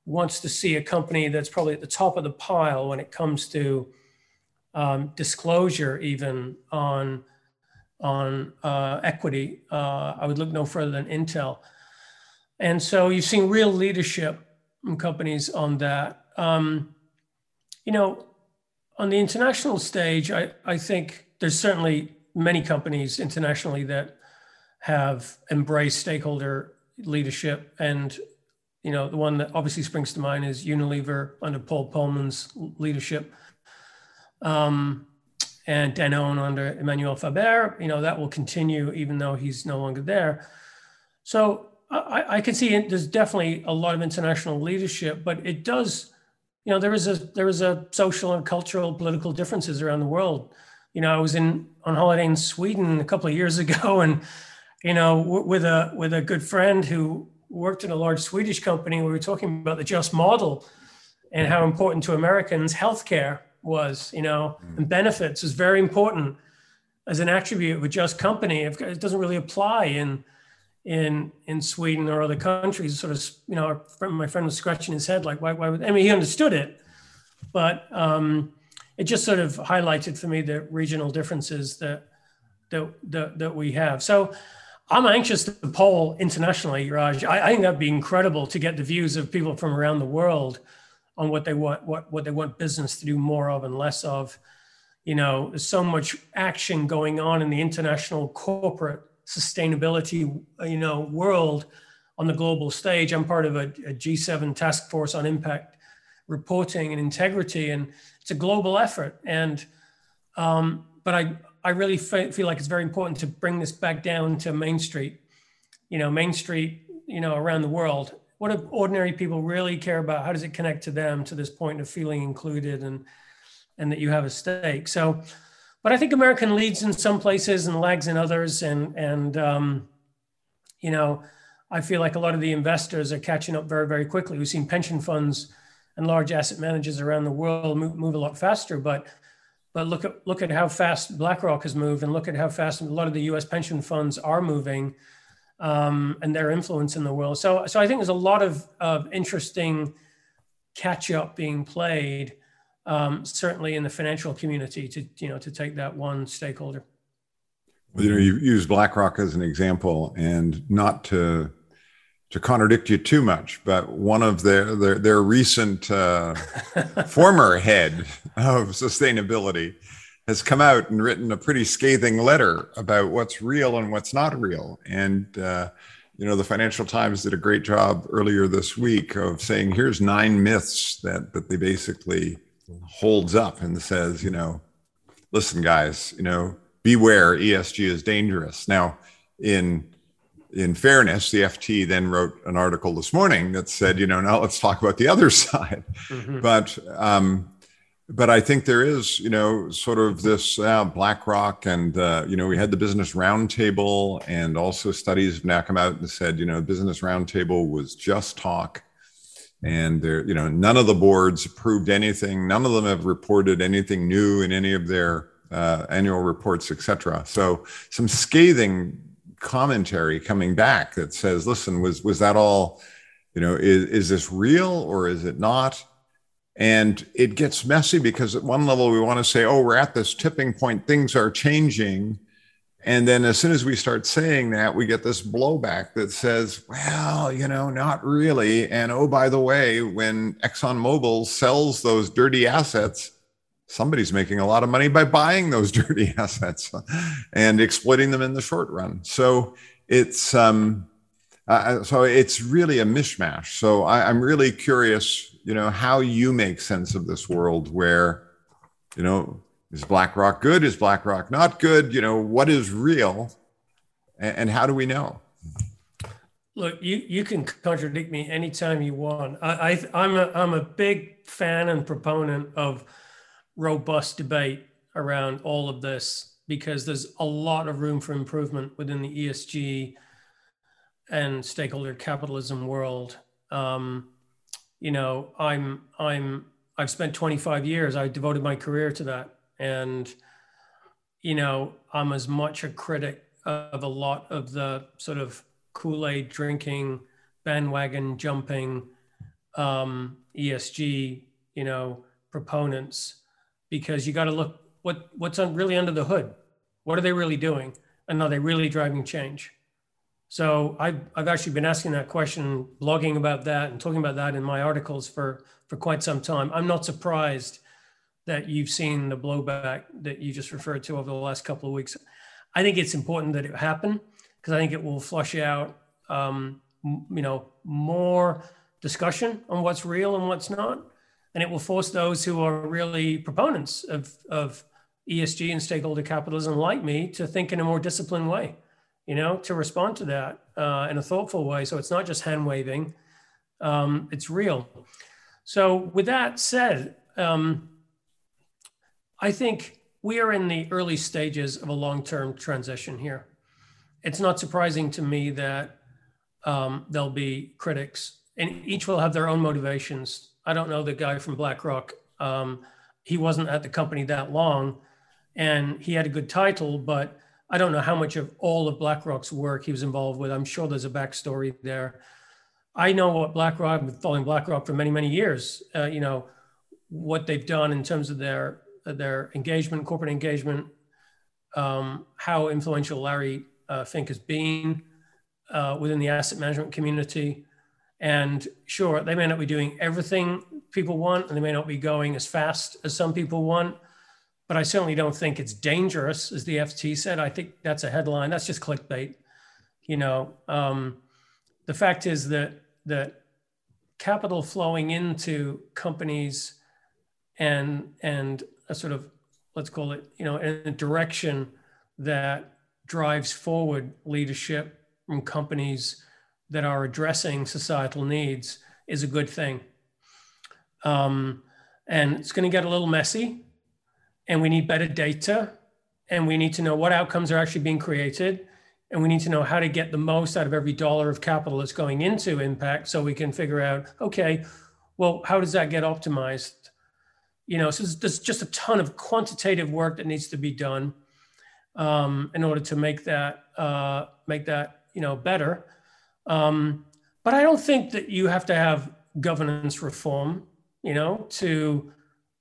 wants to see a company that's probably at the top of the pile when it comes to um, disclosure, even on on uh, equity, uh, I would look no further than Intel. And so you've seen real leadership in companies on that. Um, you know, on the international stage, I, I think there's certainly many companies internationally that have embraced stakeholder leadership. And, you know, the one that obviously springs to mind is Unilever under Paul Polman's leadership. Um, and Danone under Emmanuel Faber, you know, that will continue even though he's no longer there. So I, I can see there's definitely a lot of international leadership, but it does, you know, there is a there is a social and cultural political differences around the world. You know, I was in on holiday in Sweden a couple of years ago, and you know, w- with a with a good friend who worked in a large Swedish company, we were talking about the just model and how important to Americans healthcare was, you know, mm. and benefits is very important as an attribute of a just company. It doesn't really apply in in in Sweden or other countries. Sort of, you know, my friend was scratching his head, like, why? Why would? I mean, he understood it, but um, it just sort of highlighted for me the regional differences that that that, that we have. So. I'm anxious to poll internationally, Raj. I, I think that'd be incredible to get the views of people from around the world on what they want, what what they want business to do more of and less of. You know, there's so much action going on in the international corporate sustainability, you know, world on the global stage. I'm part of a a G7 task force on impact reporting and integrity, and it's a global effort. And um, but I I really feel like it's very important to bring this back down to Main Street. You know, Main Street, you know, around the world. What do ordinary people really care about? How does it connect to them to this point of feeling included and and that you have a stake? So but I think American leads in some places and lags in others. And, and um, you know, I feel like a lot of the investors are catching up very, very quickly. We've seen pension funds and large asset managers around the world move, move a lot faster, but but look at look at how fast BlackRock has moved, and look at how fast a lot of the U.S. pension funds are moving, um, and their influence in the world. So, so I think there's a lot of, of interesting catch up being played um, certainly in the financial community to you know to take that one stakeholder. Well, you know, you use BlackRock as an example, and not to to contradict you too much, but one of their their, their recent uh, former head of sustainability has come out and written a pretty scathing letter about what's real and what's not real, and. Uh, you know the financial times did a great job earlier this week of saying here's nine myths that that they basically holds up and says, you know, listen, guys, you know, beware, ESG is dangerous. Now, in in fairness, the FT then wrote an article this morning that said, you know, now let's talk about the other side. Mm-hmm. But um, but I think there is, you know, sort of this uh, BlackRock, and uh, you know, we had the Business Roundtable, and also studies have now come out and said, you know, Business Roundtable was just talk and there you know none of the boards approved anything. None of them have reported anything new in any of their uh, annual reports etc so some scathing commentary coming back that says listen was was that all you know is, is this real or is it not? And it gets messy because at one level we want to say oh we're at this tipping point. Things are changing and then as soon as we start saying that, we get this blowback that says, well, you know, not really. And oh, by the way, when ExxonMobil sells those dirty assets, somebody's making a lot of money by buying those dirty assets and exploiting them in the short run. So it's, um, uh, so it's really a mishmash. So I, I'm really curious, you know, how you make sense of this world where, you know, is BlackRock good? Is BlackRock not good? You know, what is real? And, and how do we know? Look, you, you can contradict me anytime you want. I, I I'm a I'm a big fan and proponent of robust debate around all of this because there's a lot of room for improvement within the ESG and stakeholder capitalism world. Um, you know, I'm I'm I've spent 25 years. I devoted my career to that, and you know, I'm as much a critic of a lot of the sort of Kool Aid drinking, bandwagon jumping, um, ESG, you know, proponents, because you got to look what what's on, really under the hood. What are they really doing, and are they really driving change? So I've, I've actually been asking that question, blogging about that and talking about that in my articles for, for quite some time. I'm not surprised that you've seen the blowback that you just referred to over the last couple of weeks. I think it's important that it happen because I think it will flush out, um, you know, more discussion on what's real and what's not. And it will force those who are really proponents of, of ESG and stakeholder capitalism like me to think in a more disciplined way you know, to respond to that uh, in a thoughtful way. So it's not just hand waving, um, it's real. So, with that said, um, I think we are in the early stages of a long term transition here. It's not surprising to me that um, there'll be critics, and each will have their own motivations. I don't know the guy from BlackRock. Um, he wasn't at the company that long, and he had a good title, but I don't know how much of all of BlackRock's work he was involved with. I'm sure there's a backstory there. I know what BlackRock, I've been following BlackRock for many, many years. Uh, you know what they've done in terms of their their engagement, corporate engagement, um, how influential Larry uh, Fink has been uh, within the asset management community. And sure, they may not be doing everything people want, and they may not be going as fast as some people want but I certainly don't think it's dangerous, as the FT said. I think that's a headline. That's just clickbait. You know, um, the fact is that that capital flowing into companies and and a sort of let's call it you know a direction that drives forward leadership from companies that are addressing societal needs is a good thing. Um, and it's going to get a little messy and we need better data and we need to know what outcomes are actually being created and we need to know how to get the most out of every dollar of capital that's going into impact so we can figure out okay well how does that get optimized you know so there's just a ton of quantitative work that needs to be done um, in order to make that uh, make that you know better um, but i don't think that you have to have governance reform you know to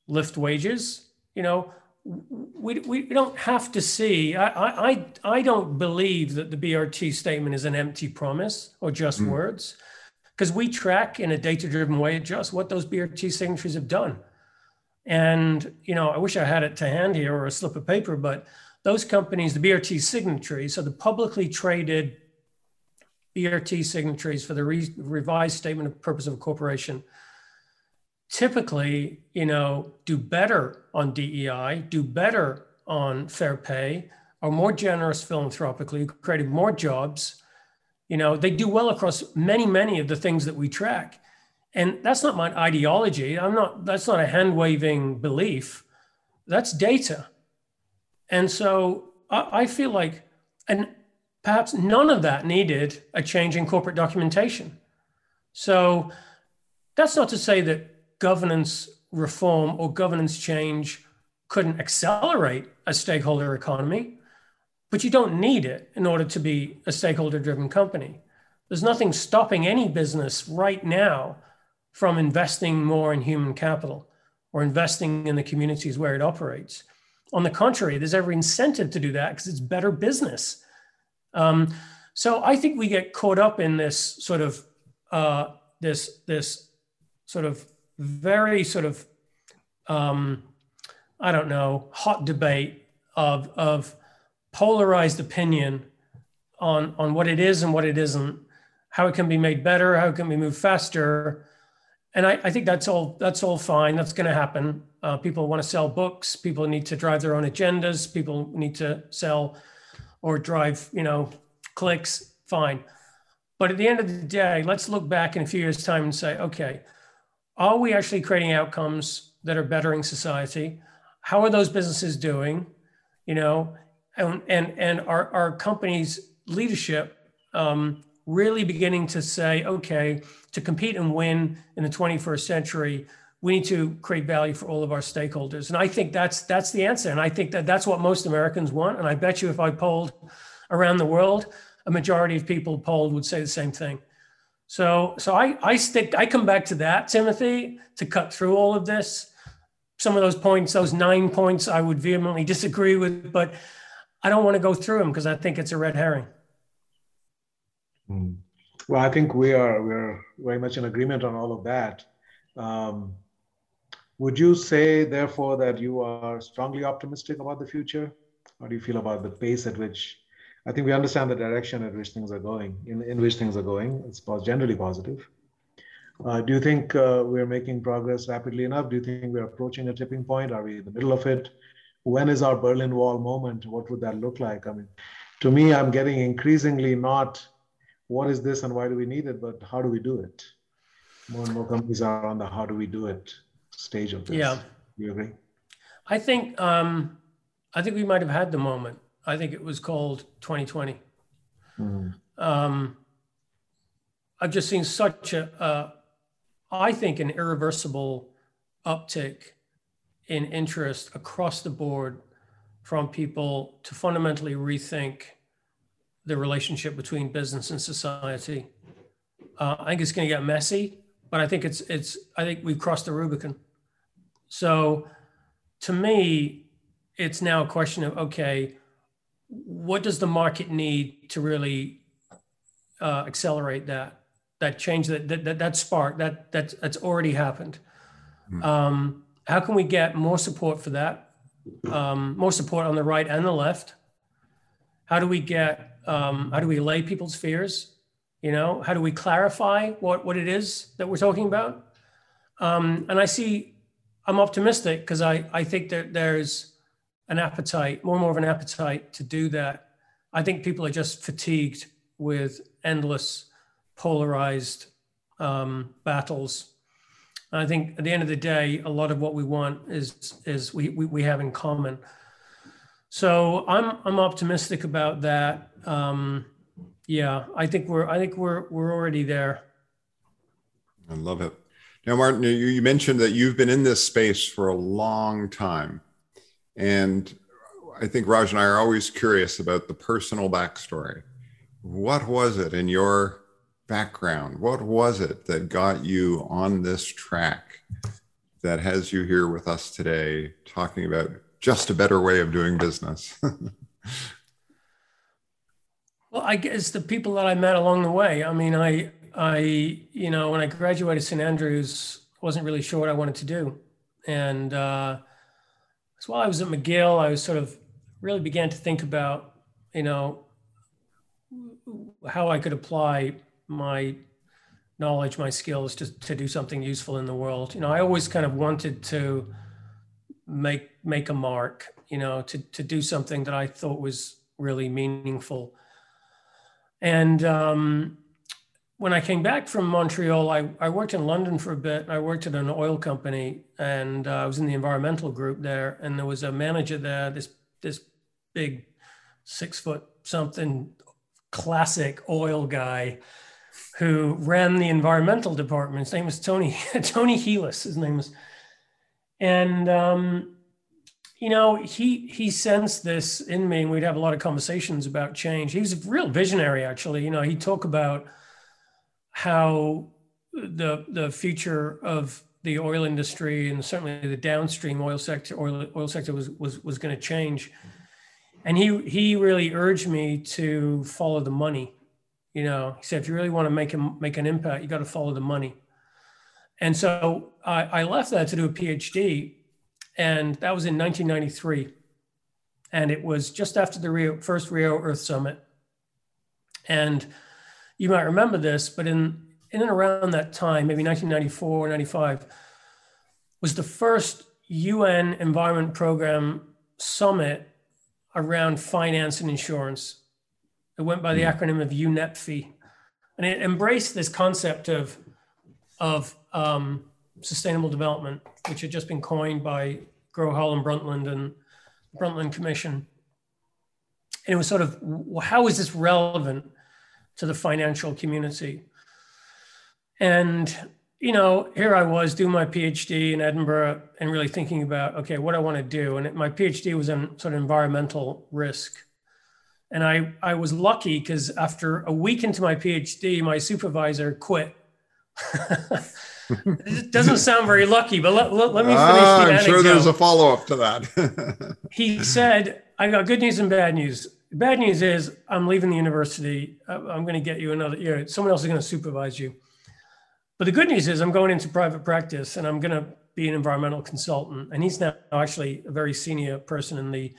lift wages you know, we, we don't have to see. I, I, I don't believe that the BRT statement is an empty promise or just mm. words, because we track in a data driven way just what those BRT signatories have done. And, you know, I wish I had it to hand here or a slip of paper, but those companies, the BRT signatories, so the publicly traded BRT signatories for the re- revised statement of purpose of a corporation typically, you know, do better on DEI, do better on fair pay, are more generous philanthropically, creating more jobs. You know, they do well across many, many of the things that we track. And that's not my ideology. I'm not, that's not a hand waving belief. That's data. And so I, I feel like, and perhaps none of that needed a change in corporate documentation. So that's not to say that governance reform or governance change couldn't accelerate a stakeholder economy, but you don't need it in order to be a stakeholder driven company. There's nothing stopping any business right now from investing more in human capital or investing in the communities where it operates. On the contrary, there's every incentive to do that because it's better business. Um, so I think we get caught up in this sort of uh, this this sort of very sort of, um, I don't know, hot debate of, of polarized opinion on, on what it is and what it isn't, how it can be made better, how it can be moved faster. And I, I think that's all that's all fine. That's going to happen. Uh, people want to sell books. People need to drive their own agendas. People need to sell or drive, you know, clicks, fine. But at the end of the day, let's look back in a few years' time and say, okay, are we actually creating outcomes that are bettering society? How are those businesses doing? You know, and and and our our company's leadership um, really beginning to say, okay, to compete and win in the 21st century, we need to create value for all of our stakeholders. And I think that's that's the answer. And I think that that's what most Americans want. And I bet you if I polled around the world, a majority of people polled would say the same thing. So so I I stick I come back to that, Timothy, to cut through all of this. Some of those points, those nine points, I would vehemently disagree with, but I don't want to go through them because I think it's a red herring. Hmm. Well, I think we are we're very much in agreement on all of that. Um, would you say, therefore, that you are strongly optimistic about the future? How do you feel about the pace at which? I think we understand the direction at which things are going, in, in which things are going. It's generally positive. Uh, do you think uh, we're making progress rapidly enough? Do you think we're approaching a tipping point? Are we in the middle of it? When is our Berlin Wall moment? What would that look like? I mean, to me, I'm getting increasingly not what is this and why do we need it, but how do we do it? More and more companies are on the how do we do it stage of this. Yeah. Do you agree? I think um, I think we might have had the moment. I think it was called 2020. Mm. Um, I've just seen such a, uh, I think, an irreversible uptick in interest across the board from people to fundamentally rethink the relationship between business and society. Uh, I think it's going to get messy, but I think it's it's I think we've crossed the Rubicon. So, to me, it's now a question of okay, what does the market need to really uh, accelerate that that change that that that, that spark that that that's already happened? Mm-hmm. Um, how can we get more support for that? Um, more support on the right and the left. How do we get um, how do we allay people's fears? You know, how do we clarify what, what it is that we're talking about? Um, and I see, I'm optimistic because I, I think that there's an appetite, more and more of an appetite to do that. I think people are just fatigued with endless polarized um, battles. And I think at the end of the day, a lot of what we want is is we, we, we have in common. So I'm I'm optimistic about that. Um, yeah, I think we're I think we're we're already there. I love it. Now, Martin, you, you mentioned that you've been in this space for a long time, and I think Raj and I are always curious about the personal backstory. What was it in your background? What was it that got you on this track that has you here with us today talking about just a better way of doing business? well, I guess the people that I met along the way. I mean, I, I, you know, when I graduated St. Andrews, wasn't really sure what I wanted to do, and uh, so while I was at McGill, I was sort of really began to think about, you know, how I could apply my knowledge, my skills to, to do something useful in the world. You know, I always kind of wanted to make make a mark, you know, to to do something that I thought was really meaningful. And um, when I came back from Montreal, I, I worked in London for a bit. I worked at an oil company, and uh, I was in the environmental group there. And there was a manager there, this this big six foot something classic oil guy who ran the environmental department. His name was Tony Tony Healis. His name was and um, you know he he sensed this in me and we'd have a lot of conversations about change. He was a real visionary actually. You know he talked about how the the future of the oil industry and certainly the downstream oil sector oil, oil sector was was was going to change. And he he really urged me to follow the money. You know he said if you really want to make him make an impact you got to follow the money. And so I, I left that to do a PhD, and that was in 1993. And it was just after the Rio, first Rio Earth Summit. And you might remember this, but in, in and around that time, maybe 1994 or 95, was the first UN Environment Program summit around finance and insurance. It went by the acronym of UNEPFI, and it embraced this concept of of um, sustainable development, which had just been coined by Gro Harlem Brundtland and the Brundtland Commission. And it was sort of how is this relevant to the financial community? And you know, here I was doing my PhD in Edinburgh and really thinking about, okay, what I want to do. And my PhD was in sort of environmental risk. And I, I was lucky because after a week into my PhD, my supervisor quit. it doesn't sound very lucky, but let, let, let me finish ah, I'm sure there's a follow up to that. he said, I got good news and bad news. bad news is I'm leaving the university. I'm going to get you another, you someone else is going to supervise you. But the good news is I'm going into private practice and I'm going to be an environmental consultant. And he's now actually a very senior person in the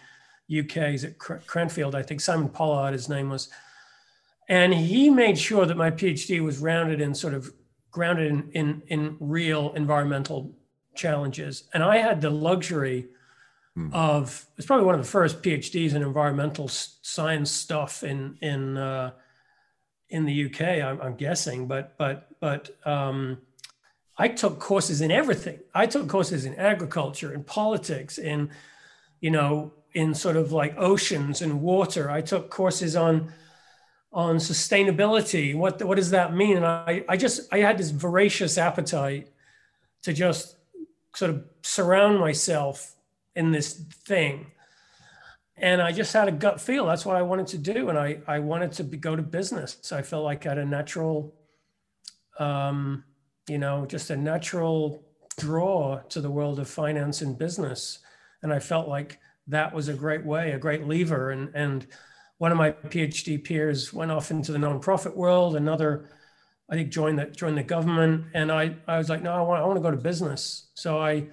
UK. He's at Cranfield, I think Simon Pollard, his name was. And he made sure that my PhD was rounded in sort of grounded in, in, in real environmental challenges. And I had the luxury hmm. of, it's probably one of the first PhDs in environmental science stuff in, in, uh, in the UK, I'm, I'm guessing, but but but um, I took courses in everything. I took courses in agriculture, in politics, in you know, in sort of like oceans and water. I took courses on on sustainability. What what does that mean? And I I just I had this voracious appetite to just sort of surround myself in this thing and I just had a gut feel. That's what I wanted to do, and I I wanted to be, go to business. So I felt like I had a natural, um, you know, just a natural draw to the world of finance and business, and I felt like that was a great way, a great lever. And and one of my PhD peers went off into the nonprofit world. Another, I think, joined the joined the government, and I I was like, no, I want I want to go to business. So I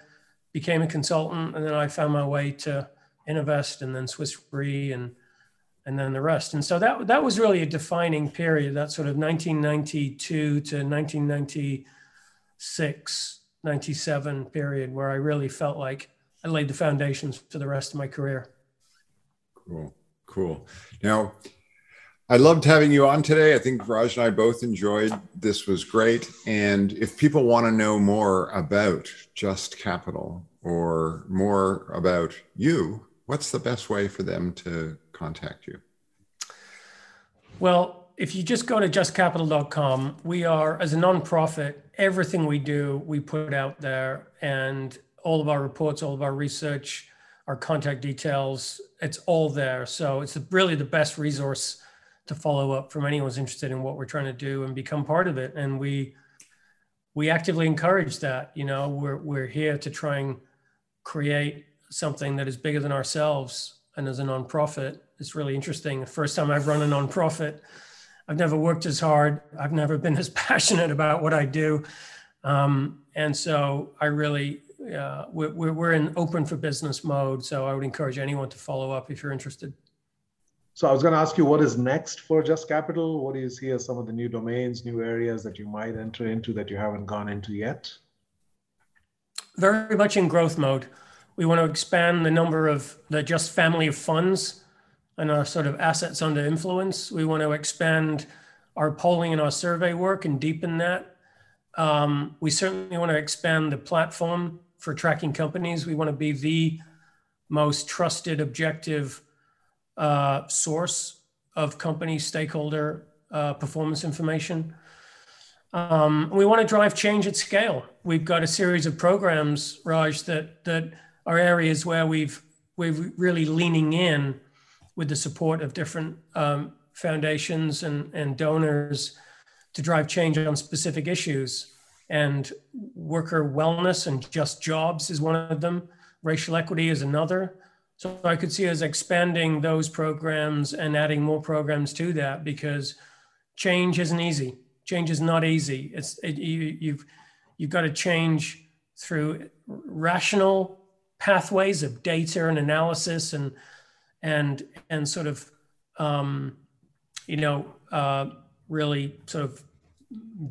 became a consultant, and then I found my way to Innovest and then Swiss Re and and then the rest. And so that that was really a defining period, that sort of 1992 to 1996, 97 period where I really felt like I laid the foundations for the rest of my career. Cool. Cool. Now, I loved having you on today. I think Raj and I both enjoyed this was great. And if people want to know more about Just Capital or more about you, what's the best way for them to contact you? Well, if you just go to justcapital.com, we are, as a nonprofit, everything we do, we put out there, and all of our reports, all of our research, our contact details, it's all there. So it's really the best resource to follow up from anyone who's interested in what we're trying to do and become part of it. And we we actively encourage that. You know, we're we're here to try and create something that is bigger than ourselves and as a nonprofit it's really interesting first time i've run a nonprofit i've never worked as hard i've never been as passionate about what i do um, and so i really uh, we're, we're in open for business mode so i would encourage anyone to follow up if you're interested so i was going to ask you what is next for just capital what do you see as some of the new domains new areas that you might enter into that you haven't gone into yet very much in growth mode we want to expand the number of the just family of funds and our sort of assets under influence. We want to expand our polling and our survey work and deepen that. Um, we certainly want to expand the platform for tracking companies. We want to be the most trusted, objective uh, source of company stakeholder uh, performance information. Um, we want to drive change at scale. We've got a series of programs, Raj, that that are areas where we've we're really leaning in with the support of different um, foundations and, and donors to drive change on specific issues. And worker wellness and just jobs is one of them. Racial equity is another. So I could see us expanding those programs and adding more programs to that because change isn't easy. Change is not easy. It's it, you, you've you've got to change through rational pathways of data and analysis and and and sort of um, you know uh, really sort of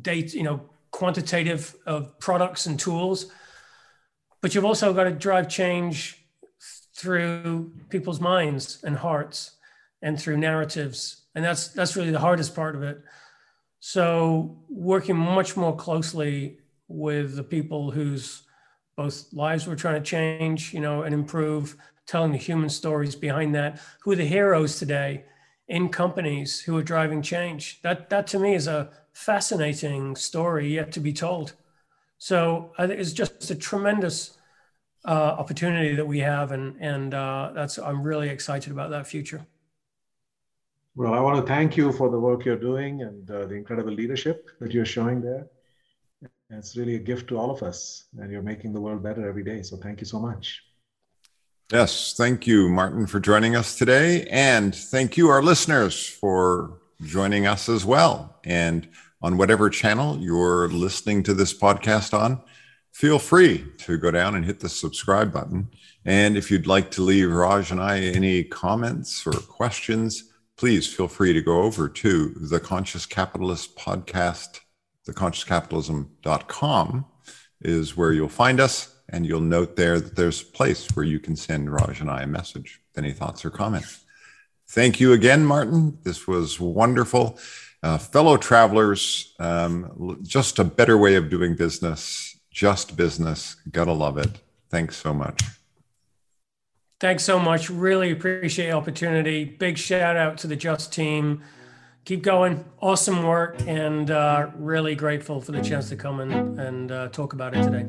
date you know quantitative of products and tools but you've also got to drive change through people's minds and hearts and through narratives and that's that's really the hardest part of it. So working much more closely with the people whose both lives we're trying to change, you know, and improve, telling the human stories behind that. Who are the heroes today in companies who are driving change? That that to me is a fascinating story yet to be told. So I think it's just a tremendous uh, opportunity that we have, and and uh, that's I'm really excited about that future. Well, I want to thank you for the work you're doing and uh, the incredible leadership that you're showing there. It's really a gift to all of us, and you're making the world better every day. So thank you so much. Yes, thank you, Martin, for joining us today. And thank you, our listeners, for joining us as well. And on whatever channel you're listening to this podcast on, feel free to go down and hit the subscribe button. And if you'd like to leave Raj and I any comments or questions, please feel free to go over to the Conscious Capitalist podcast. Theconsciouscapitalism.com is where you'll find us, and you'll note there that there's a place where you can send Raj and I a message with any thoughts or comments. Thank you again, Martin. This was wonderful. Uh, fellow travelers, um, just a better way of doing business, just business. Gotta love it. Thanks so much. Thanks so much. Really appreciate the opportunity. Big shout out to the Just team. Keep going. Awesome work. And uh, really grateful for the chance to come and, and uh, talk about it today.